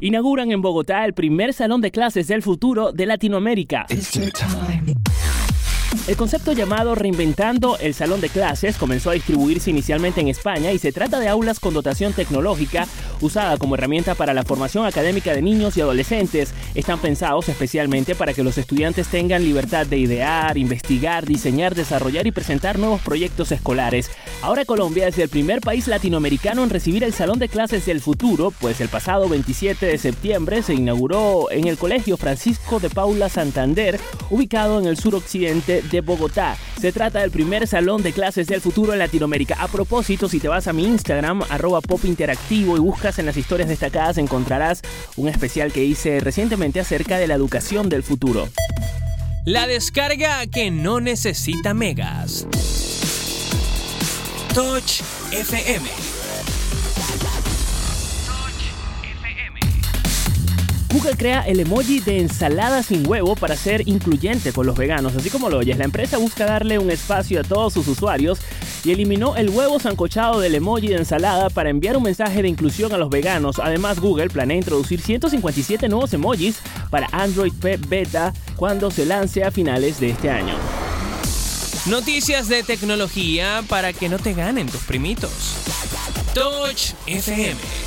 Inauguran en Bogotá el primer salón de clases del futuro de Latinoamérica. El concepto llamado Reinventando el Salón de Clases comenzó a distribuirse inicialmente en España y se trata de aulas con dotación tecnológica usada como herramienta para la formación académica de niños y adolescentes. Están pensados especialmente para que los estudiantes tengan libertad de idear, investigar, diseñar, desarrollar y presentar nuevos proyectos escolares. Ahora Colombia es el primer país latinoamericano en recibir el Salón de Clases del Futuro, pues el pasado 27 de septiembre se inauguró en el Colegio Francisco de Paula Santander, ubicado en el suroccidente de Bogotá. Se trata del primer salón de clases del futuro en Latinoamérica. A propósito, si te vas a mi Instagram, arroba pop interactivo y en las historias destacadas, encontrarás un especial que hice recientemente acerca de la educación del futuro. La descarga que no necesita megas. Touch FM. Google crea el emoji de ensalada sin huevo para ser incluyente con los veganos, así como lo oyes. La empresa busca darle un espacio a todos sus usuarios y eliminó el huevo sancochado del emoji de ensalada para enviar un mensaje de inclusión a los veganos. Además, Google planea introducir 157 nuevos emojis para Android P Beta cuando se lance a finales de este año. Noticias de tecnología para que no te ganen tus primitos. Touch FM.